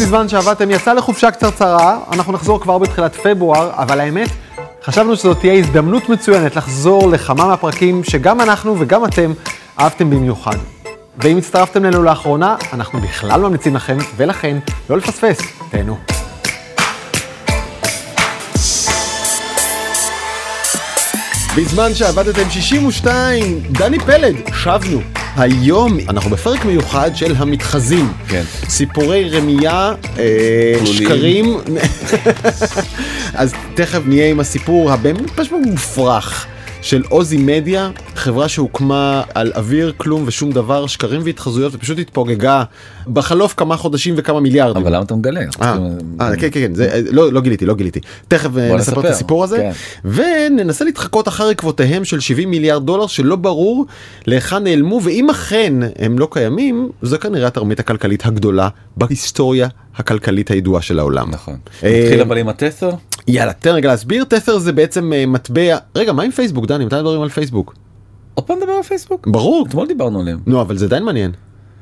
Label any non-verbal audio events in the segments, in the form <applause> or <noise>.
בזמן שעבדתם יצא לחופשה קצרצרה, אנחנו נחזור כבר בתחילת פברואר, אבל האמת, חשבנו שזאת תהיה הזדמנות מצוינת לחזור לכמה מהפרקים שגם אנחנו וגם אתם אהבתם במיוחד. ואם הצטרפתם אלינו לאחרונה, אנחנו בכלל ממליצים לכם, ולכן, לא לפספס, תהנו. בזמן שעבדתם 62, דני פלד, שבנו. היום אנחנו בפרק מיוחד של המתחזים. כן. סיפורי רמייה, אה. שקרים. <laughs> אז תכף נהיה עם הסיפור הבאמת פשוט מופרך של עוזי מדיה, חברה שהוקמה על אוויר, כלום ושום דבר, שקרים והתחזויות, ופשוט התפוגגה בחלוף כמה חודשים וכמה מיליארדים. אבל למה אתה מגלה? אה, אה, כן, כן, כן, זה, לא, לא גיליתי, לא גיליתי. תכף אה, נספר את הסיפור הזה, כן. וננסה להתחקות אחר עקבותיהם של 70 מיליארד דולר שלא ברור להיכן נעלמו, ואם אכן הם לא קיימים, זו כנראה התרמית הכלכלית הגדולה בהיסטוריה הכלכלית הידועה של העולם. נכון. אה, נתחיל אבל עם הטסר? יאללה, תן רגע להסביר, תת'ר זה בעצם אה, מטבע, רגע, מה עם פייסבוק, דני, מתי מדברים על פייסבוק? עוד פעם נדבר על פייסבוק? ברור, אתמול דיברנו עליהם. נו, אבל זה עדיין מעניין.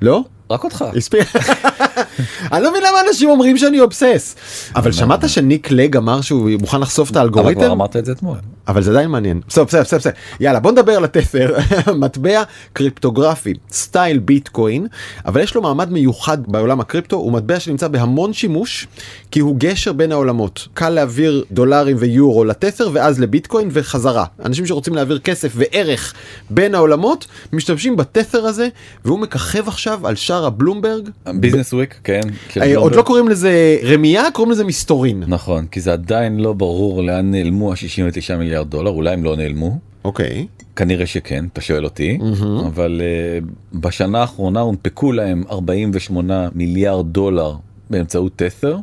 לא? רק אותך. <laughs> אני לא מבין למה אנשים אומרים שאני אובסס. אבל שמעת שניק לג אמר שהוא מוכן לחשוף את אבל כבר האלגוריתם? אמרת את זה אתמול. אבל זה עדיין מעניין. בסדר, בסדר, בסדר, בסדר. יאללה, בוא נדבר על ה Tether. <laughs> מטבע קריפטוגרפי, סטייל ביטקוין, אבל יש לו מעמד מיוחד בעולם הקריפטו, הוא מטבע שנמצא בהמון שימוש, כי הוא גשר בין העולמות. קל להעביר דולרים ויורו ל Tether ואז לביטקוין וחזרה. אנשים שרוצים להעביר כסף וערך בין העולמות, משתמשים ב Tether הזה, והוא מככב עכשיו על שער ה Bloomberg. Businessweek, כן. של אה, עוד. לא קוראים לזה רמייה, קוראים לזה מסתורין. נכון, כי זה עדיין לא ברור לאן נעלמו ה-69 מיליארד דולר, אולי הם לא נעלמו. אוקיי. כנראה שכן, אתה שואל אותי, אבל אה, בשנה האחרונה הונפקו להם 48 מיליארד דולר באמצעות Tether,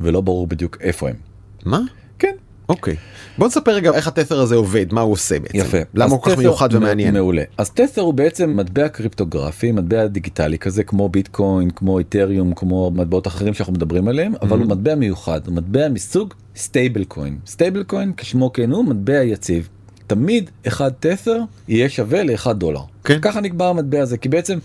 ולא ברור בדיוק איפה הם. מה? כן. אוקיי. בוא נספר רגע איך ה Tether הזה עובד, מה הוא עושה בעצם. יפה. למה הוא כל כך מיוחד ומעניין. מעולה. אז Tether הוא בעצם מטבע קריפטוגרפי, מטבע דיגיטלי כזה כמו ביטקוין, כמו Ethereum, כמו מטבעות אחרים שאנחנו מדברים עליהם, אבל הוא מטבע מיוחד, הוא מטבע מסוג stablecoin. Stablecoin כשמו כן הוא מטבע יציב. תמיד אחד טת'ר יהיה שווה לאחד דולר. כן. ככה נקבע המטבע הזה, כי בעצם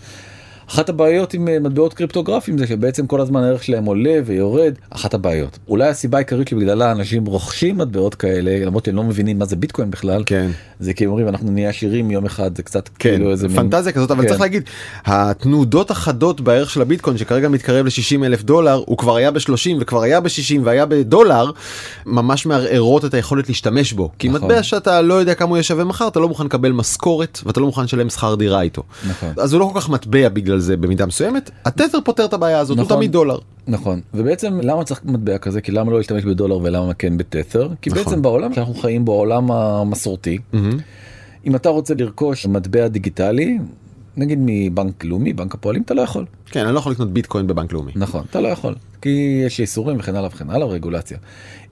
אחת הבעיות עם אה, מטבעות קריפטוגרפיים זה שבעצם כל הזמן הערך שלהם עולה ויורד. אחת הבעיות. אולי הסיבה העיקרית שבגללה אנשים רוכשים מטבעות כאלה, למרות שהם לא מבינים מה זה ביטקוין בכלל, כן. זה כי אומרים אנחנו נהיה עשירים יום אחד, זה קצת כן, כאילו איזה מין... פנטזיה כזאת, אבל כן. צריך להגיד, התנודות החדות בערך של הביטקוין שכרגע מתקרב ל-60 אלף דולר, הוא כבר היה ב-30 וכבר היה ב-60 והיה בדולר, ממש מערערות את היכולת להשתמש בו. כי נכון. מטבע שאתה לא יודע כמה הוא יהיה שווה מחר, אתה לא מוכן לקבל משכורת ואתה לא מוכן לשלם שכר דירה איתו. נכון. אז הוא לא כל כך מטבע בגלל זה במידה מסוימת, התת'ר פותר את הבעיה הזאת, הוא נכון. תמיד דולר. נכון ובעצם למה צריך מטבע כזה כי למה לא להשתמש בדולר ולמה כן בטת'ר כי נכון. בעצם בעולם שאנחנו חיים בו העולם המסורתי אם אתה רוצה לרכוש מטבע דיגיטלי נגיד מבנק לאומי בנק הפועלים אתה לא יכול כן, אני לא יכול לקנות ביטקוין בבנק לאומי. נכון אתה לא יכול כי יש איסורים וכן הלאה וכן הלאה רגולציה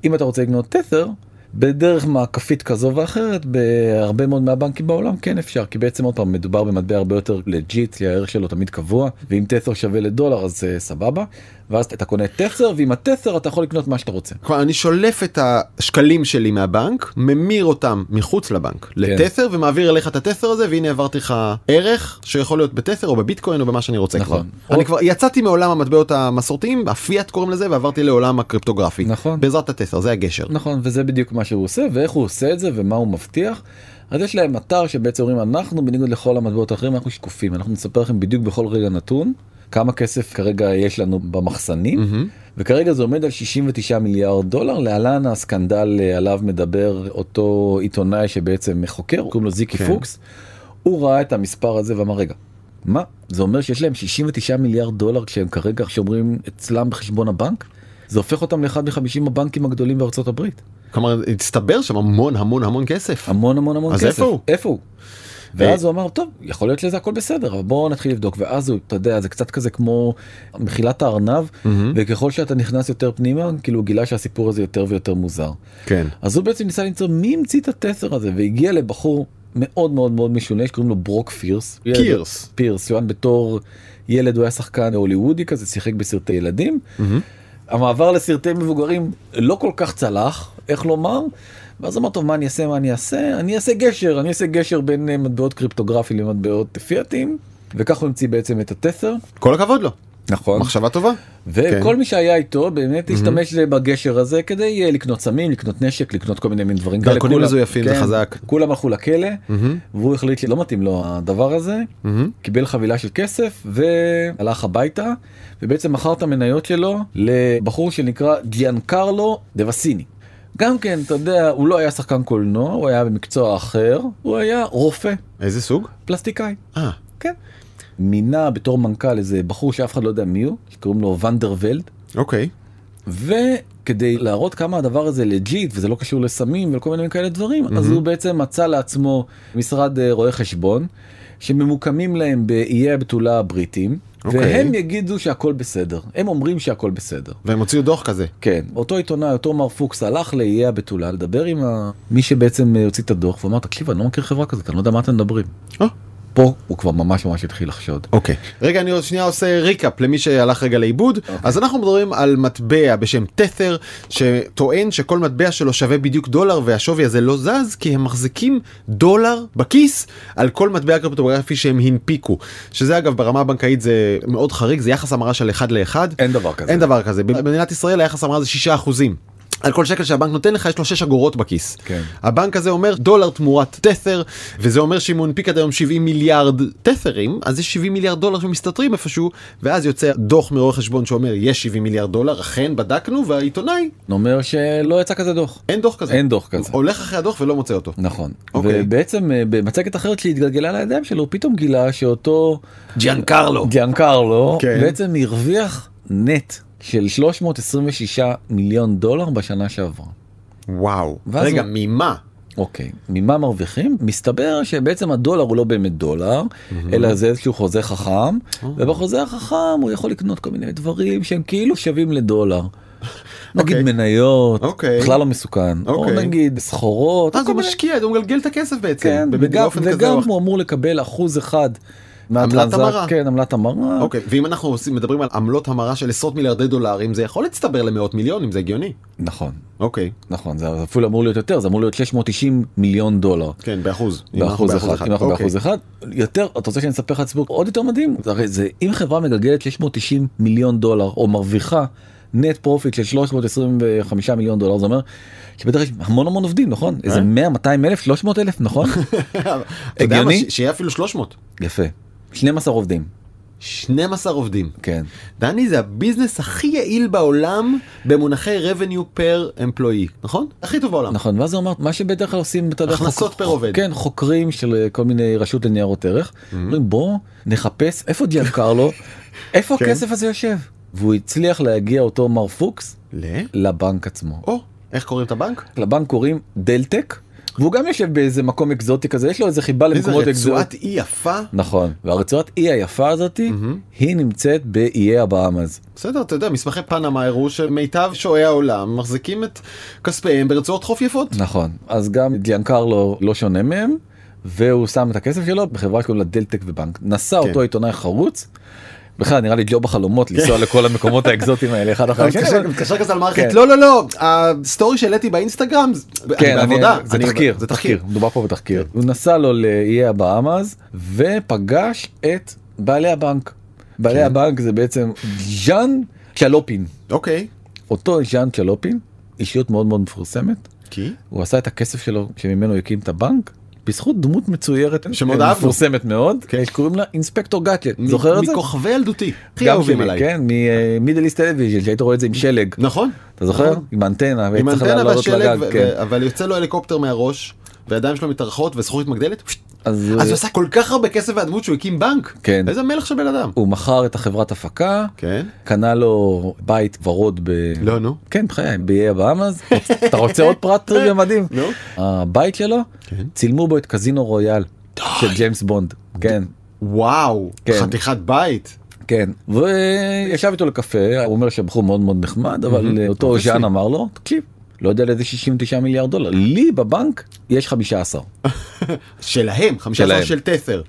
אם אתה רוצה לקנות Tether בדרך מעקפית כזו ואחרת בהרבה מאוד מהבנקים בעולם כן אפשר כי בעצם עוד פעם מדובר במטבע הרבה יותר legit כי הערך שלו תמיד קבוע ואם Tether שווה לדולר אז אה, סבבה ואז אתה קונה Tether ועם ה Tether אתה יכול לקנות מה שאתה רוצה. כלומר, אני שולף את השקלים שלי מהבנק, ממיר אותם מחוץ לבנק כן. ל Tether ומעביר אליך את ה Tether הזה והנה העברתי לך ערך שיכול להיות ב Tether או בביטקוין או במה שאני רוצה נכון. כבר. או- אני כבר יצאתי מעולם המטבעות המסורתיים, הפיאט קוראים לזה, ועברתי לעולם הקריפטוגרפי. נכון. בעזרת ה Tether, זה הגשר. נכון וזה בדיוק מה שהוא עושה ואיך הוא עושה את זה ומה הוא מבטיח. אז יש להם אתר שבעצם אומרים אנחנו בניגוד לכל המטבעות האחרים אנחנו שקופים אנחנו נספר לכם בדיוק בכל רגע נתון כמה כסף כרגע יש לנו במחסנים וכרגע זה עומד על 69 מיליארד דולר להלן הסקנדל אה, עליו מדבר אותו עיתונאי שבעצם חוקר קוראים לו זיקי כן. פוקס. הוא ראה את המספר הזה ואמר רגע מה זה אומר שיש להם 69 מיליארד דולר כשהם כרגע שומרים אצלם בחשבון הבנק. זה הופך אותם לאחד מחמישים הבנקים הגדולים בארצות הברית. כלומר, הצטבר שם המון המון המון כסף. המון המון המון אז כסף. איפה הוא? איפה הוא? ואז הוא אמר טוב יכול להיות שזה הכל בסדר אבל בואו נתחיל לבדוק ואז הוא אתה יודע זה קצת כזה כמו מחילת הארנב וככל שאתה נכנס יותר פנימה כאילו הוא גילה שהסיפור הזה יותר ויותר מוזר. כן. אז הוא בעצם ניסה למצוא מי המציא את הטסר הזה והגיע לבחור מאוד מאוד מאוד משונה שקוראים לו ברוק פירס. פירס. פירס, היה בתור ילד הוא היה שחקן הוליוודי כזה שיחק בסרטי ילדים. המעבר לסרטי מבוגרים לא כל כך צלח איך לומר. ואז אמר טוב מה אני אעשה מה אני אעשה אני אעשה גשר אני אעשה גשר בין אה, מטבעות קריפטוגרפי למטבעות פיאטים וכך הוא המציא בעצם את הטת'ר. כל הכבוד לו. נכון. מחשבה טובה. וכל מי שהיה איתו באמת השתמש בגשר הזה כדי אה, לקנות סמים לקנות נשק לקנות כל מיני מין דברים כאלה. דרכונים מזויפים, זה כן, חזק. כולם הלכו לכלא והוא החליט שלא מתאים לו הדבר הזה קיבל חבילה של כסף והלך הביתה ובעצם מכר את המניות שלו לבחור שנקרא גיאנקרלו דבסיני. גם כן אתה יודע הוא לא היה שחקן קולנוע הוא היה במקצוע אחר הוא היה רופא איזה סוג? פלסטיקאי. אה, כן. מינה בתור מנכ"ל איזה בחור שאף אחד לא יודע מי הוא שקוראים לו ון דר ולד אוקיי. וכדי להראות כמה הדבר הזה legit וזה לא קשור לסמים וכל מיני כאלה דברים אז הוא בעצם מצא לעצמו משרד אה, רואי חשבון שממוקמים להם באיי הבתולה הבריטים אוקיי. והם יגידו שהכל בסדר הם אומרים שהכל בסדר. והם הוציאו דוח כזה. כן אותו עיתונאי אותו מר פוקס הלך לאיי הבתולה לדבר עם ה... מי שבעצם אה, הוציא את הדוח ואמר תקשיב אני לא מכיר חברה כזאת אני לא יודע מה אתם מדברים. אה. פה הוא כבר ממש ממש התחיל לחשוד. אוקיי. רגע אני עוד שנייה עושה ריקאפ למי שהלך רגע לאיבוד. אז אנחנו מדברים על מטבע בשם תת'ר שטוען שכל מטבע שלו שווה בדיוק דולר והשווי הזה לא זז כי הם מחזיקים דולר בכיס על כל מטבע קריפטוגרפי שהם הנפיקו. שזה אגב ברמה הבנקאית זה מאוד חריג זה יחס המרה של 1 ל-1. אין דבר כזה. אין דבר כזה במדינת ישראל היחס המרה זה 6 אחוזים. על כל שקל שהבנק נותן לך יש לו 6 אגורות בכיס. כן. הבנק הזה אומר דולר תמורת תת'ר וזה אומר שאם הוא הנפיק עד היום 70 מיליארד תת'רים אז יש 70 מיליארד דולר שמסתתרים איפשהו ואז יוצא דוח מרואה חשבון שאומר יש 70 מיליארד דולר אכן בדקנו והעיתונאי אומר שלא יצא כזה דוח. אין דוח כזה. אין דוח כזה. הולך אחרי הדוח ולא מוצא אותו. נכון. אוקיי. ובעצם אה, במצגת אחרת שהתגלגלה לידיים שלו הוא פתאום גילה שאותו ג'יאנקרלו. ג'יאנקרלו כן. בעצם הרוויח נט של 326 מיליון דולר בשנה שעברה. וואו. רגע הוא- ממה? אוקיי, ממה מרוויחים? מסתבר שבעצם הדולר הוא לא באמת דולר, אלא זה איזשהו חוזה חכם, ובחוזה החכם הוא יכול לקנות כל מיני דברים שהם כאילו שווים לדולר. <laughs> נגיד אוקיי. מניות, אוקיי. בכלל לא מסוכן, או אוקיי. נגיד סחורות, אז כל הוא משקיע הוא מגלגל את הכסף בעצם. כן, וגם, וגם. הוא אמור לקבל אחוז אחד. עמלת המרה. כן, עמלת המרה. אוקיי ואם אנחנו עושים מדברים על עמלות המרה של עשרות מיליארדי דולרים זה יכול להצטבר למאות מיליונים זה הגיוני. נכון, אוקיי נכון, זה אפילו אמור להיות יותר, זה אמור להיות 690 מיליון דולר. כן באחוז. באחוז אחד, אם אנחנו אוקיי. באחוז אחד, יותר, אתה רוצה שאני אספר לך סיפור עוד יותר מדהים? הרי זה, אם חברה מגלגלת 690 מיליון דולר, או מרוויחה net profit של 325 מיליון דולר, זה אומר שבטח יש המון המון עובדים, נכון? איזה 100, 200 אלף, 300 אלף, נכון? <laughs> הגיוני? שיהיה אפילו 300. יפה. 12 עובדים, 12 עובדים. כן. דני זה הביזנס הכי יעיל בעולם במונחי revenue per employee נכון? הכי טוב בעולם. נכון, ואז הוא אמר, מה שבדרך כלל עושים, אתה יודע, הכנסות per עובד. כן, חוקרים של אה, כל מיני רשות לניירות ערך, Mm-hmm. אומרים בוא נחפש איפה ג'יאן קרלו, <laughs> איפה כן. הכסף הזה יושב? והוא הצליח להגיע אותו מר פוקס? לבנק עצמו. או איך קוראים את הבנק? לבנק קוראים דלטק, והוא גם יושב באיזה מקום אקזוטי כזה, יש לו איזה חיבה איזה למקומות רצועת אקזוטיים. אי יפה. נכון, והרצועת אי היפה הזאתי, היא נמצאת באיי הבאמאז. בסדר אתה יודע מסמכי פנמה הראו שמיטב שועי העולם מחזיקים את כספיהם ברצועות חוף יפות. נכון, אז גם ג'יאנקרלו לא שונה מהם, והוא שם את הכסף שלו בחברה שקוראים לה Deltec Bank. נסע כן. אותו עיתונאי חרוץ, בכלל נראה לי ג'וב חלומות לנסוע לכל המקומות <laughs> האקזוטיים האלה אחד אחרי השני. מתקשר- כזה על מערכת כן. לא לא לא ה story שהעליתי באינסטגרם כן, זה תחקיר, זה תחקיר. מדובר פה בתחקיר. הוא נסע לו לאיי הבאמאז ופגש את בעלי הבנק. בעלי הבנק זה בעצם ז'אן צ'לופין. אוקיי. אותו ז'אן צ'לופין, אישיות מאוד מאוד מפורסמת, כי? הוא עשה את הכסף שלו שממנו הקים את הבנק. בזכות דמות מצוירת שמאוד אה, אהבנו. מפורסמת מאוד כן. שקוראים לה Inspector Gadget מ- זוכר את זה? מכוכבי ילדותי. הכי אהובים עליי. כן מ Middle East Television שהיית רואה את זה עם שלג נכון. אתה זוכר? נכון. עם אנטנה עם אנטנה והשלג כן. אבל יוצא לו הליקופטר מהראש והידיים שלו מתארכות וזכוכית מגדלת. אז אז הוא עשה כל כך הרבה כסף והדמות שהוא הקים בנק. כן. איזה מלך של בן אדם. הוא מכר את החברת הפקה כן. קנה לו בית ורוד ב... לא נו. כן בחיי באיי הבאמאז אתה רוצה עוד פרט <laughs> טריוויה מדהים נו. הבית שלו כן. צילמו בו את קזינו רויאל של ג'יימס בונד כן וואו. כן. חתיכת בית. כן וישב איתו לקפה הוא אומר שהבחור מאוד מאוד נחמד אבל אותו. ז'אן אמר לו תקשיב לא יודע לאיזה 69 מיליארד דולר לי בבנק יש 15 <laughs> שלהם. 15 שלהם. של תת'ר.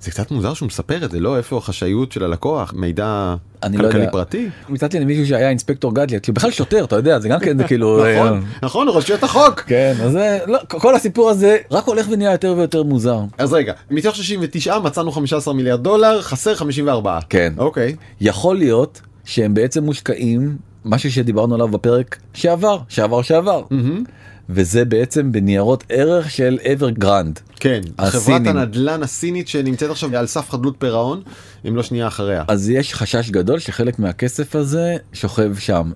זה קצת מוזר שהוא מספר את זה לא איפה החשאיות של הלקוח מידע אני לא כלכלי יודע. פרטי. מצאתי למישהו שהיה אינספקטור גדלט שהוא בכלל שוטר אתה יודע זה גם כן זה כאילו <laughs> נכון אה, נכון רשויות החוק. כן אז לא כל הסיפור הזה רק הולך ונהיה יותר ויותר מוזר אז רגע מתוך 69 מצאנו 15 מיליארד דולר חסר 54. כן. אוקיי. יכול להיות שהם בעצם מושקעים משהו שדיברנו עליו בפרק שעבר שעבר שעבר מהמם. וזה בעצם בניירות ערך של אברגרנד. כן, חברת הסינים. הנדלן הסינית שנמצאת עכשיו על סף חדלות פירעון, אם לא שנייה אחריה. אז יש חשש גדול שחלק מהכסף הזה שוכב שם.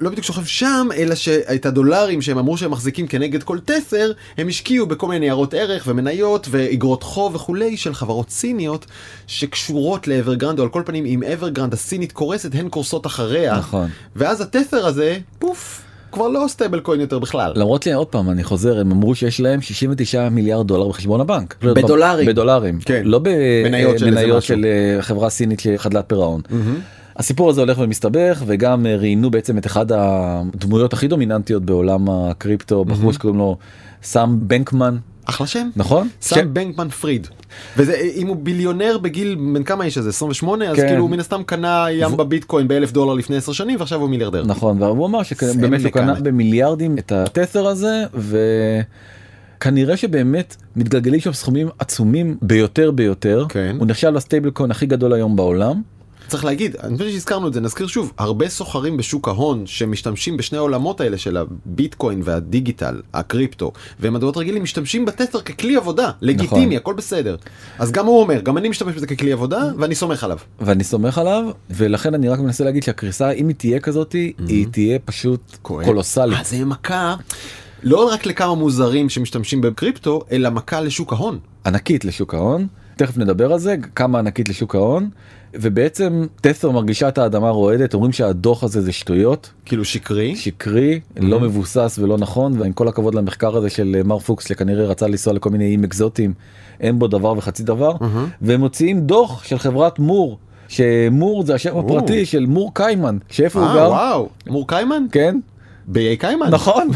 לא בדיוק שוכב שם, אלא שאת הדולרים שהם אמרו שהם מחזיקים כנגד כל Tether, הם השקיעו בכל מיני ניירות ערך ומניות ואגרות חוב וכולי של חברות סיניות שקשורות לאברגרנד, או על כל פנים אם אברגרנד הסינית קורסת, הן קורסות אחריה. נכון. ואז ה Tether הזה, פוף, כבר לא stablecoin יותר בכלל. למרות שעוד פעם אני חוזר הם אמרו שיש להם 69 מיליארד דולר בחשבון הבנק. בדולרים. בדולרים. כן. לא של במניות משהו. של אה, חברה סינית שחדלת פירעון. הסיפור הזה הולך ומסתבך וגם אה, ראיינו בעצם את אחד הדמויות הכי דומיננטיות בעולם הקריפטו בחור שקוראים לו סאם בנקמן אחלה שם. נכון? סם שם- בנקמן פריד. וזה אם הוא ביליונר בגיל בן כמה איש הזה 28 אז כן. כאילו הוא מן הסתם קנה ים ו- בביטקוין באלף דולר לפני 10 שנים ועכשיו הוא מיליארדר. נכון והוא אמר שבאמת הוא קנה. במיליארדים את התת'ר הזה וכנראה שבאמת מתגלגלים שם סכומים עצומים ביותר ביותר כן. הוא נחשב לסטייבל קוין הכי גדול היום בעולם צריך להגיד, אני חושב שהזכרנו את זה, נזכיר שוב, הרבה סוחרים בשוק ההון שמשתמשים בשני העולמות האלה של הביטקוין והדיגיטל, הקריפטו, ומטבעות רגילים משתמשים בתת'ר ככלי עבודה, לגיטימי, נכון. הכל בסדר. אז גם הוא אומר, גם אני משתמש בזה ככלי עבודה, ואני סומך עליו. ואני סומך עליו ולכן אני רק מנסה להגיד שהקריסה אם היא תהיה כזאתי היא תהיה פשוט כואב. קולוסלית. אה, זה מכה, לא רק לכמה מוזרים שמשתמשים בקריפטו, אלא מכה לשוק ההון. ענקית לשוק ההון תכף נדבר על זה כמה ענקית לשוק ההון ובעצם Tether מרגישה את האדמה רועדת אומרים שהדוח הזה זה שטויות. כאילו שקרי. שקרי לא מבוסס ולא נכון ועם כל הכבוד למחקר הזה של אה, מר פוקס שכנראה רצה לנסוע לכל מיני איים אקזוטיים אין בו דבר וחצי דבר. והם מוציאים דוח של חברת מור שמור זה השם הפרטי של מור קיימן שאיפה הוא אה, גר? וואו, מור קיימן? כן באיי קיימן? נכון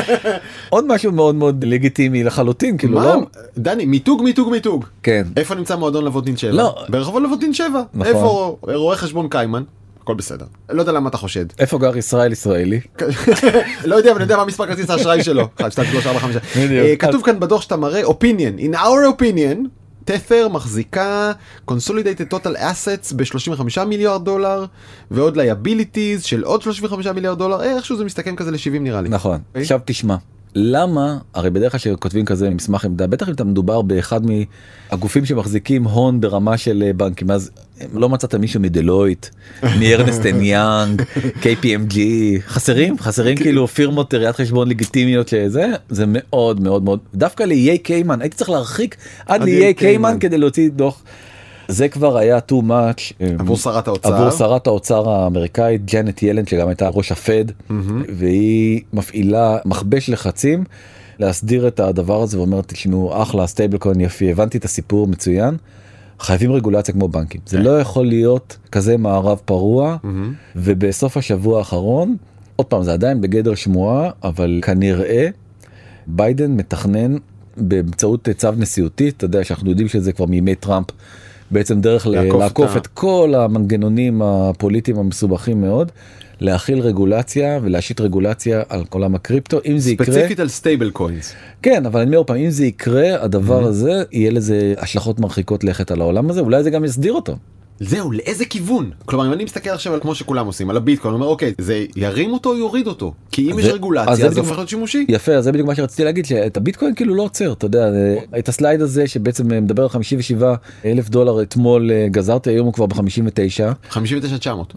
<laughs> עוד משהו מאוד מאוד לגיטימי לחלוטין כאילו מה? לא דני, מיתוג, מיתוג, מיתוג. כן איפה נמצא מועדון לבוטין 7? לא. ברחוב לבוטין 7. נכון. איפה רואה חשבון קיימן? הכל בסדר. לא יודע למה אתה חושד. איפה גר ישראל ישראלי <laughs> לא יודע, אבל אני יודע מה מספר כרטיס האשראי שלו. 1, 2, 3, 4, 5. בדיוק. כתוב כאן בדוח שאתה מראה opinion. In our opinion, תת'ר מחזיקה consolidated total assets ב-35 מיליארד דולר ועוד liabilities של עוד 35 מיליארד דולר אה, איכשהו זה מסתכם כזה ל-70 נראה לי. נכון אוקיי. עכשיו תשמע למה הרי בדרך כלל שכותבים כזה מסמך עמדה בטח אם אתה מדובר באחד מהגופים שמחזיקים הון ברמה של אה, בנקים אז לא מצאת מישהו מדלויט <laughs> מארנסט אנד יאנג <laughs> KPMG חסרים חסרים כאילו פירמות ראיית חשבון לגיטימיות שזה זה מאוד מאוד מאוד דווקא לאיי קיימן הייתי צריך להרחיק עד לאיי איי קיימן. קיימן כדי להוציא דוח. זה כבר היה too much אה, עבור שרת האוצר. עבור שרת האוצר האמריקאית ג'נט ילן שגם הייתה ראש הפד והיא מפעילה מכבש לחצים להסדיר את הדבר הזה ואומרת תשמעו אחלה stablecoin יופי הבנתי את הסיפור מצוין. חייבים רגולציה כמו בנקים זה לא יכול להיות כזה מערב פרוע ובסוף השבוע האחרון עוד פעם זה עדיין בגדר שמועה אבל כנראה ביידן מתכנן באמצעות צו נשיאותי אתה יודע שאנחנו יודעים שזה כבר מימי טראמפ בעצם דרך לעקוף לעקוף את כל המנגנונים הפוליטיים המסובכים מאוד להחיל רגולציה ולהשית רגולציה על עולם הקריפטו אם זה יקרה ספציפית על stablecoins. כן אבל אני אומר פעם אם זה יקרה הדבר הזה יהיה לזה השלכות מרחיקות לכת על העולם הזה אולי זה גם יסדיר אותו. זהו, לאיזה כיוון? כלומר, אם אני מסתכל עכשיו על כמו שכולם עושים, על הביטקוין, אני אומר, אוקיי, זה ירים אותו או יוריד אותו? כי אם יש זה- אז רגולציה, זה זה הופך להיות שימושי. יפה אז זה בדיוק מה שרציתי להגיד שאת הביטקוין כאילו לא עוצר אתה יודע זה- את הסלייד הזה שבעצם אה, מדבר על 57 אלף דולר אתמול אה, גזרתי היום הוא כבר ב-59 59,900.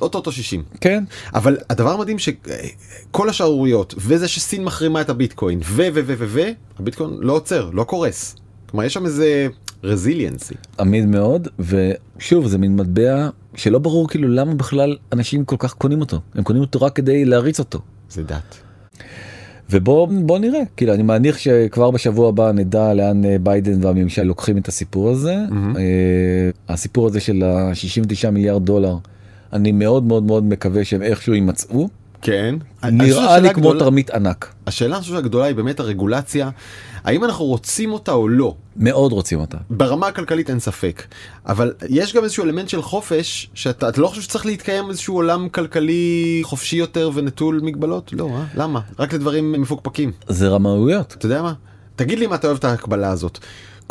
אוטוטו 60. כן אבל הדבר המדהים שכל השערוריות, וזה שסין מחרימה את הביטקוין, ו ו ו ו ו, הביטקוין לא עוצר, לא קורס. כלומר, יש שם איזה רזיליאנסי. עמיד מאוד ושוב זה מין מטבע שלא ברור כאילו למה בכלל אנשים כל כך קונים אותו הם קונים אותו רק כדי להריץ אותו. זה דת. ובוא בוא נראה כאילו אני מניח שכבר בשבוע הבא נדע לאן אה, ביידן והממשל לוקחים את הסיפור הזה אה, הסיפור הזה של ה-69 מיליארד דולר אני מאוד מאוד מאוד מקווה שהם איכשהו יימצאו כן. נראה לי כמו תרמית ענק. השאלה אני חושב הגדולה היא באמת הרגולציה. האם אנחנו רוצים אותה או לא? מאוד רוצים אותה. ברמה הכלכלית אין ספק. אבל יש גם איזשהו אלמנט של חופש שאתה אתה לא חושב שצריך להתקיים איזשהו עולם כלכלי חופשי יותר ונטול מגבלות? לא אה? למה? רק לדברים מפוקפקים. זה רמאויות. אתה יודע מה? תגיד לי אם אתה אוהב את ההקבלה הזאת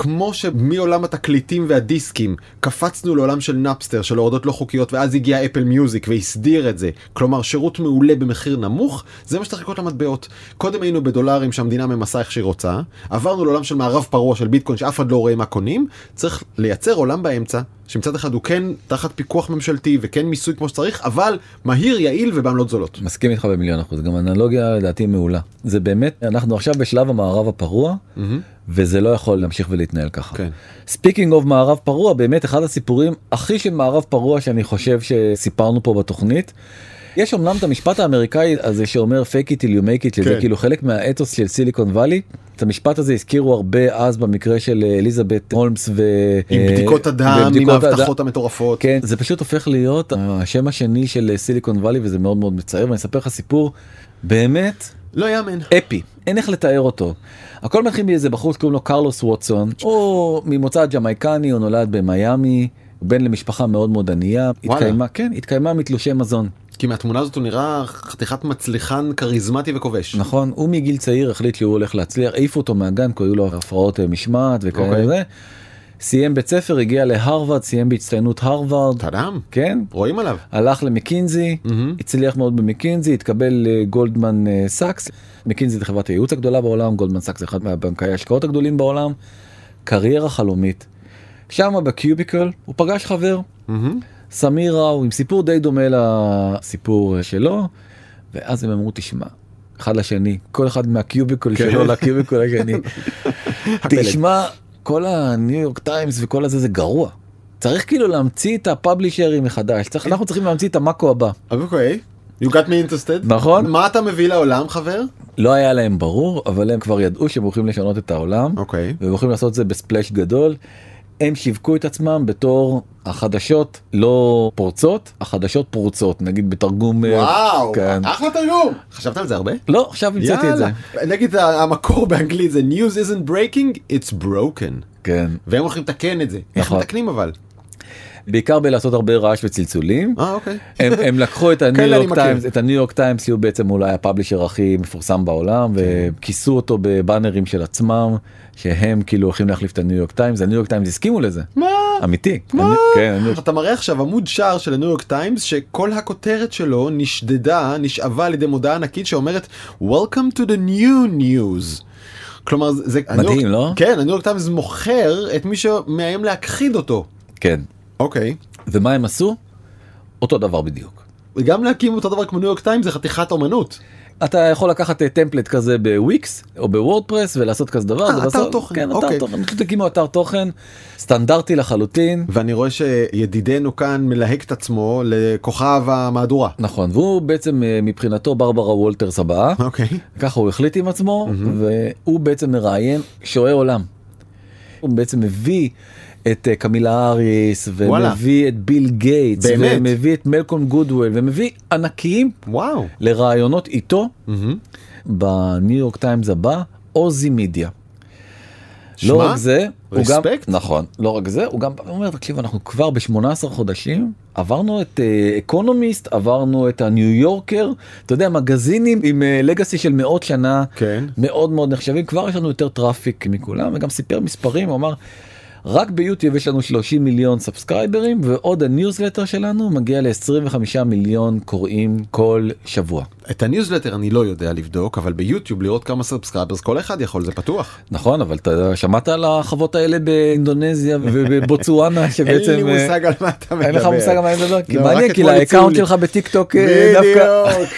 כמו שמעולם התקליטים והדיסקים קפצנו לעולם של נאפסטר של הורדות לא חוקיות ואז הגיע אפל מיוזיק והסדיר את זה. כלומר שירות מעולה במחיר נמוך זה מה שצריך לקרות למטבעות. קודם היינו בדולרים שהמדינה ממסה איך שהיא רוצה עברנו לעולם של מערב פרוע של ביטקוין שאף אחד לא רואה מה קונים. צריך לייצר עולם באמצע שמצד אחד הוא כן תחת פיקוח ממשלתי וכן מיסוי כמו שצריך אבל מהיר יעיל ובעמלות זולות. מסכים איתך במיליון אחוז. גם אנלוגיה לדעתי מעולה. זה באמת אנחנו עכשיו בשלב המערב הפרוע. mm-hmm. וזה לא יכול להמשיך ולהתנהל ככה. speaking of מערב פרוע באמת אחד הסיפורים הכי של מערב פרוע שאני חושב שסיפרנו פה בתוכנית. יש אמנם את המשפט האמריקאי הזה שאומר fake it till you make it שזה כן. כאילו חלק מהאתוס של סיליקון וואלי. את המשפט הזה הזכירו הרבה אז במקרה של אליזבת הולמס ו... עם בדיקות הדם, עם ההבטחות המטורפות. כן, זה פשוט הופך להיות השם השני של סיליקון וואלי וזה מאוד מאוד מצער ואני אספר לך סיפור באמת לא יאמן. אפי, אין איך לתאר אותו. הכל מתחיל מאיזה בחור שקוראים לו קרלוס ווטסון, הוא ממוצא ג'מייקני, הוא נולד במיאמי, בן למשפחה מאוד מאוד ענייה, התקיימה, כן, התקיימה מתלושי מזון. כי מהתמונה הזאת הוא נראה חתיכת מצליחן כריזמטי וכובש. נכון, הוא מגיל צעיר החליט שהוא הולך להצליח, העיפו אותו מהגן כי היו לו הפרעות משמעת וכאלה. Okay. סיים בית ספר הגיע להרווארד סיים בהצטיינות הרווארד. טאדם. כן. רואים עליו. הלך למקינזי mm-hmm. הצליח מאוד במקינזי התקבל לגולדמן סאקס. מקינזי זה חברת הייעוץ הגדולה בעולם גולדמן סאקס זה אחד מהבנקאי ההשקעות הגדולים בעולם. קריירה חלומית. שם ב cubicle הוא פגש חבר. Mm-hmm. סמיר ראו עם סיפור די דומה לסיפור שלו ואז הם אמרו תשמע אחד לשני כל אחד מה cubicle כן. שלו ל cubicle השני. <laughs> תשמע כל הניו יורק טיימס וכל הזה זה גרוע. צריך כאילו להמציא את הפאבלישרים מחדש צריך אנחנו צריכים להמציא את המאקו הבא. אוקיי. You got me interested. נכון. מה אתה מביא לעולם חבר? לא היה להם ברור אבל הם כבר ידעו שהם הולכים לשנות את העולם. אוקיי. והם הולכים לעשות את זה בספלאש גדול. הם שיווקו את עצמם בתור החדשות לא פורצות החדשות פורצות נגיד בתרגום אה, וואו כן. אחלה תרגום. חשבת על זה הרבה? לא עכשיו המצאתי את זה. נגיד המקור באנגלית זה news isn't breaking it's broken. כן. והם הולכים לתקן את זה. איך נכון. מתקנים אבל. בעיקר בלעשות הרבה רעש וצלצולים. אה אוקיי. הם, הם לקחו את הניו <laughs> יורק טיימס, את הניו יורק טיימס, הוא בעצם אולי ה publisher הכי מפורסם בעולם, כן. וכיסו אותו בבאנרים של עצמם, שהם כאילו הולכים להחליף את הניו יורק טיימס, הניו יורק טיימס הסכימו לזה. מה? אמיתי. מה? כן. אתה מראה עכשיו עמוד שער של הניו יורק טיימס שכל הכותרת שלו נשדדה, נשאבה על ידי מודעה ענקית שאומרת Welcome to the new news. כלומר זה מדהים לא? כן הניו יורק טיימס מוכר את מי שמאיים להכחיד אותו. כן. אוקיי. ומה הם עשו? אותו דבר בדיוק. וגם להקים אותו דבר כמו ניו יורק טיימס זה חתיכת אומנות. אתה יכול לקחת template כזה בוויקס או בוורדפרס ולעשות כזה דבר. אה, אתר תוכן. כן, אתר אוקיי. תוכן. פשוט הקימו אתר תוכן סטנדרטי לחלוטין. ואני רואה שידידנו כאן מלהק את עצמו לכוכב המהדורה. נכון, והוא בעצם אה, מבחינתו ברברה וולטרס הבאה. אוקיי. ככה הוא החליט עם עצמו, והוא בעצם מראיין שועי עולם. הוא בעצם מביא את אה, קמילה האריס ומביא את ביל גייטס באמת? ומביא את מלקום גלדוול ומביא ענקיים וואו. לראיונות איתו בניו יורק טיימס הבא Ozy Media. לא רק זה, הוא גם. נכון, לא רק זה, הוא גם אומר, תקשיב, אנחנו כבר ב-18 חודשים, עברנו את אקונומיסט, עברנו את הניו יורקר, אתה יודע, מגזינים עם legacy של מאות שנה, כן. מאוד מאוד נחשבים, כבר יש לנו יותר traffic מכולם, וגם סיפר מספרים, הוא אמר, רק ביוטיוב יש לנו 30 מיליון סאבסקרייברים, ועוד הניוזלטר שלנו מגיע ל-25 מיליון קוראים כל שבוע. את הניוזלטר אני לא יודע לבדוק אבל ביוטיוב לראות כמה subscribers כל אחד יכול זה פתוח. נכון, אבל אתה שמעת על החוות האלה באינדונזיה ובבוצואנה שבעצם... <laughs> אין לי מושג על מה אתה מדבר. אין לך מושג על מה אני מדבר? כי לא, מעניין, כי אתמול הציעו ל account. שלך בטיק טוק אה, דווקא... בדיוק.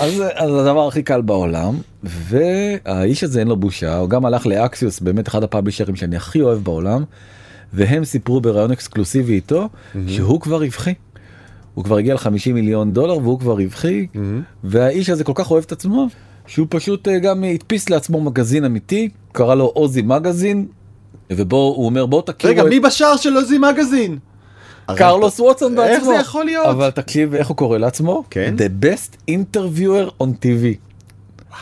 <laughs> אז זה אז הדבר הכי קל בעולם, והאיש הזה אין לו בושה, הוא גם הלך לאקסיוס, באמת אחד הפאבלישרים שאני הכי אוהב בעולם, והם סיפרו בראיון אקסקלוסיבי איתו, שהוא כבר רווחי. הוא כבר הגיע ל-50 מיליון דולר והוא כבר רווחי, והאיש הזה כל כך אוהב את עצמו, שהוא פשוט אה, גם הדפיס לעצמו מגזין אמיתי, קרא לו עוזי מגזין, ובו הוא אומר בוא תכירו רגע את מי בשער של עוזי מגזין? קרלוס ווטסון בעצמו. איך זה יכול להיות? אבל תקשיב איך הוא קורא לעצמו? כן. The best interviewer on TV.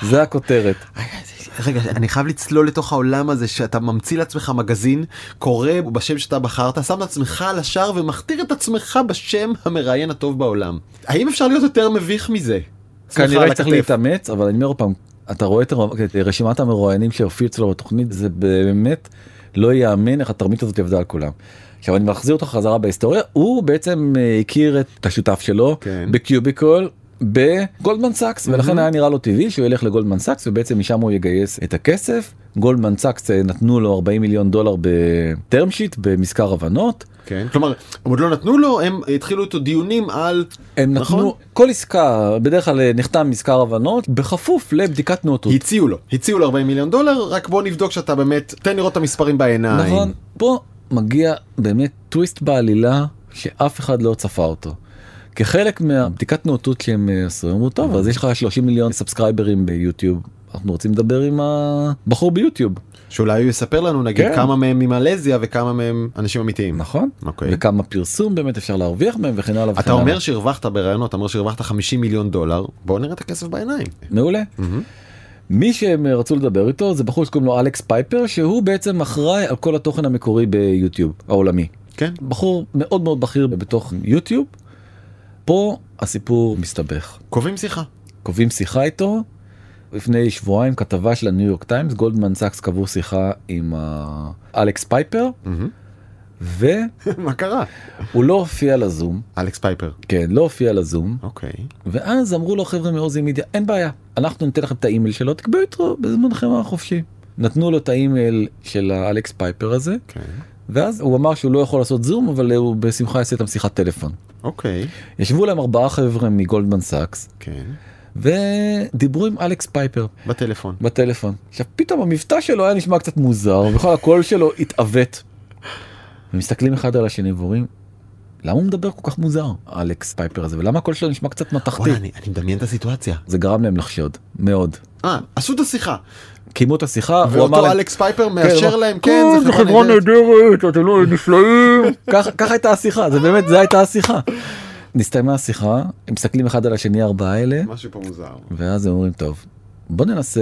זה הכותרת. רגע אני חייב לצלול לתוך העולם הזה שאתה ממציא לעצמך מגזין קורא בשם שאתה בחרת שם את עצמך על השער ומכתיר את עצמך בשם המראיין הטוב בעולם. האם אפשר להיות יותר מביך מזה? כנראה צריך. להתאמץ אבל אני אומר עוד פעם אתה רואה את רשימת המרואיינים שהופיעו אצלו בתוכנית זה באמת לא ייאמן איך התרמית הזאת עבדה על כולם. עכשיו אני מחזיר אותך חזרה בהיסטוריה הוא בעצם אה, הכיר את השותף שלו כן. בקיוביקול בגולדמן סאקס ולכן היה נראה לו טבעי שהוא ילך לגולדמן סאקס ובעצם משם הוא יגייס את הכסף. גולדמן סאקס אה, נתנו לו 40 מיליון דולר ב term sheet במזכר הבנות. כן. כלומר, הם עוד לא נתנו לו, הם התחילו איתו דיונים על... הם נכון? נתנו כל עסקה בדרך כלל אה, נחתם מזכר הבנות בכפוף לבדיקת נאותות. הציעו לו, הציעו לו 40 מיליון דולר, רק בוא נבדוק שאתה באמת, תן לראות את המספרים בעיניים. נכון, פה מגיע באמת טוויסט בעלילה שאף אחד לא צפה אותו. כחלק מהבדיקת נאותות שהם אה, עשו, אמרו טוב אז יש לך 30 מיליון סאבסקרייברים ביוטיוב, אנחנו רוצים לדבר עם הבחור ביוטיוב, שאולי הוא יספר לנו נגיד כן. כמה מהם ממלזיה וכמה מהם אנשים אמיתיים. נכון? אוקיי. וכמה פרסום באמת אפשר להרוויח מהם וכן הלאה וכן אתה הלאה. אומר שהרווחת בראיונות, אתה אומר שהרווחת 50 מיליון דולר, בוא נראה את הכסף בעיניים. מעולה. מי שהם רצו לדבר איתו זה בחור שקוראים לו אלכס פייפר שהוא בעצם אחראי על כל התוכן המקורי ביוטיוב העולמי. כן. בחור מאוד מאוד בכיר בתוך יוטיוב. פה הסיפור מסתבך. קובעים שיחה. קובעים שיחה איתו. לפני שבועיים כתבה של הניו יורק טיימס גולדמן סאקס קבעו שיחה עם אה, אלכס פייפר והוא <laughs> מה קרה? לא הופיע לזום אלכס פייפר. כן לא הופיע לזום אוקיי. ואז אמרו לו חבר'ה מאוזי מדיה אין בעיה אנחנו ניתן לכם את האימייל שלו תקבעו איתו בזמנכם החופשי. נתנו לו את האימייל של האלכס פייפר הזה כן. ואז הוא אמר שהוא לא יכול לעשות זום אבל הוא בשמחה יעשה איתם שיחת טלפון. אוקיי. ישבו להם ארבעה חבר'ה מגולדמן סאקס כן. ודיברו עם אלכס פייפר בטלפון. בטלפון. עכשיו פתאום המבטא שלו היה נשמע קצת מוזר וכל הקול שלו התעוות. ומסתכלים אחד על השני ואומרים למה הוא מדבר כל כך מוזר אלכס פייפר הזה ולמה הקול שלו נשמע קצת מתכתי. אני אני מדמיין את הסיטואציה. זה גרם להם לחשוד מאוד. אה, עשו את השיחה. קיימו את השיחה הוא אמר ואותו אלכס פייפר כן, מאשר להם, כן, "כן, זה חברה נהדרת. אתם לא נפלאים <laughs> ככה ככה הייתה השיחה זה באמת זה הייתה השיחה. נסתיימה השיחה הם מסתכלים אחד על השני ארבעה אלה משהו פה מוזר. ואז הם אומרים טוב בוא ננסה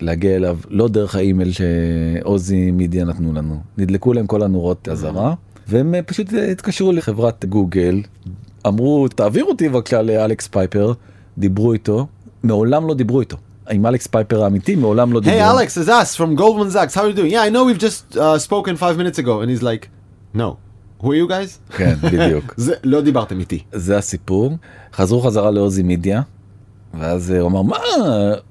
להגיע אליו לא דרך האימייל שאוזי מדיה נתנו לנו נדלקו להם כל הנורות אזהרה והם אה, פשוט אה, התקשרו לחברת גוגל אמרו תעביר אותי בבקשה לאלכס פייפר דיברו איתו מעולם לא דיברו איתו עם אלכס פייפר האמיתי מעולם לא דיברו. Hey Alex, it's us from Goldman Sachs. How are you doing? Yeah, I know we've just uh, spoken five minutes ago. And he's like, no. Who are you guys? כן <laughs> בדיוק זה, לא דיברתם איתי. זה הסיפור חזרו חזרה לאוזי מדיה. ואז אה, הוא אמר מה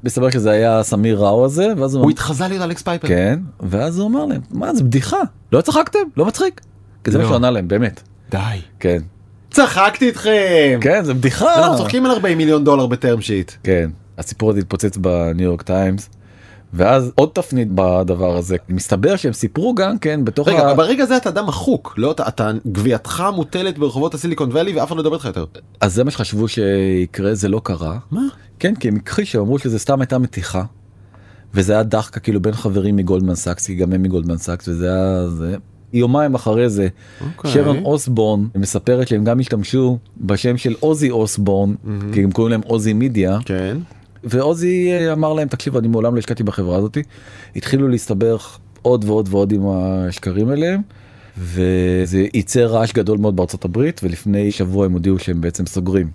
מסתבר שזה היה סמיר ראו הזה ואז הוא הוא אמר, התחזה לי לאלכס פייפר. כן ואז הוא אמר להם מה זה בדיחה לא צחקתם לא מצחיק. כי זה מה לא. שהוא ענה להם באמת די. כן צחקתי איתכם. כן זה בדיחה אנחנו צוחקים על 40 מיליון דולר ב term sheet. כן הסיפור הזה התפוצץ בניו יורק טיימס. ואז עוד תפנית בדבר הזה מסתבר שהם סיפרו גם כן בתוך רגע, ה... ברגע זה אתה אדם מחוק, לא? אתה, אתה גווייתך מוטלת ברחובות הסיליקון ואלי ואף אחד לא ידבר איתך יותר. אז זה מה שחשבו שיקרה זה לא קרה. מה? כן כי הם הכחישו אמרו שזה סתם הייתה מתיחה. וזה היה דאחקה כאילו בין חברים מגולדמן סאקס כי גם הם מגולדמן סאקס וזה היה זה. יומיים אחרי זה אוקיי. שרון אוסבורן מספרת שהם גם השתמשו בשם של עוזי אוסבורן כי הם קוראים להם עוזי מידיה כן. ועוזי אה, אמר להם תקשיבו אני מעולם לא השקעתי בחברה הזאתי התחילו להסתבך עוד ועוד ועוד עם השקרים האליהם וזה ייצר רעש גדול מאוד בארצות הברית ולפני שבוע הם הודיעו שהם בעצם סוגרים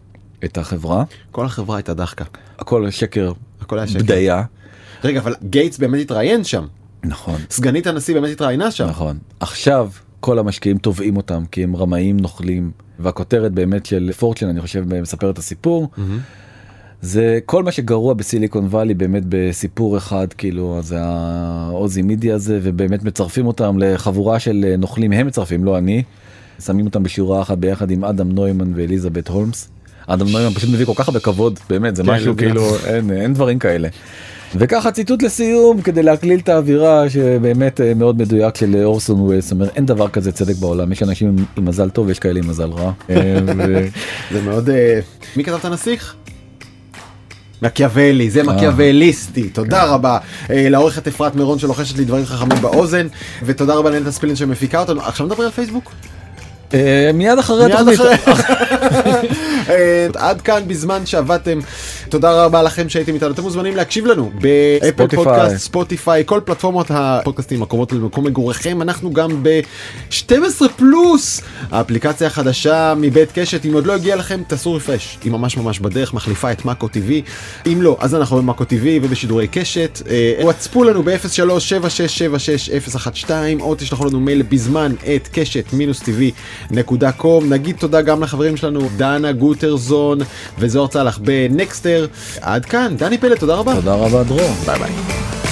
את החברה כל החברה הייתה דחקה. הכל שקר הכל היה שקר. בדיה רגע, אבל גייטס באמת התראיין שם. נכון סגנית הנשיא באמת התראיינה שם. נכון עכשיו כל המשקיעים תובעים אותם כי הם רמאים נוכלים והכותרת באמת של פורצ'ן אני חושב מספר את הסיפור זה כל מה שגרוע בסיליקון וואלי באמת בסיפור אחד כאילו זה העוזי מידי הזה ובאמת מצרפים אותם לחבורה של נוכלים הם מצרפים לא אני שמים אותם בשורה אחת ביחד עם אדם נוימן ואליזבת הולמס. אדם נוימן פשוט מביא כל כך הרבה כבוד באמת זה כן, משהו כאילו אין אין דברים כאלה. וככה ציטוט לסיום כדי להקליל את האווירה שבאמת אה, מאוד מדויק של אורסון ווילס אומר אין דבר כזה צדק בעולם יש אנשים עם- עם מזל טוב ויש כאלה עם מזל רע. אה, <laughs> זה מאוד... אה, מי כתב את הנסיך? מקיאוולי, זה מקיאווליסטי, תודה רבה אה, לעורכת אפרת מירון שלוחשת לי דברים חכמים באוזן, ותודה רבה לנטע ספילין שמפיקה אותנו. עכשיו נדבר על פייסבוק? אה, מיד אחרי התוכנית. <laughs> עד כאן בזמן שעבדתם. תודה רבה לכם שהייתם איתנו. אתם מוזמנים להקשיב לנו באפל. פודקאסט, ספוטיפיי, כל פלטפורמות הפודקאסטים הקרובות למקום מגוריכם. אנחנו גם ב-12 פלוס, האפליקציה החדשה מבית קשת. אם עוד לא הגיע לכם, תעשו רפרש. היא ממש ממש בדרך, מחליפה את מאקו TV. אם לא, אז אנחנו במאקו TV ובשידורי קשת. אה, וואטספו לנו ב-03-7676-012 או תשלחו לנו מייל בזמן את קשת מינוס טבעי נקודה קום. נגיד תודה גם לחברים שלנו דנה גוטרזון וזוהר צלח בנקסטר. עד כאן, דני פלד, תודה רבה. תודה רבה דרור. ביי ביי.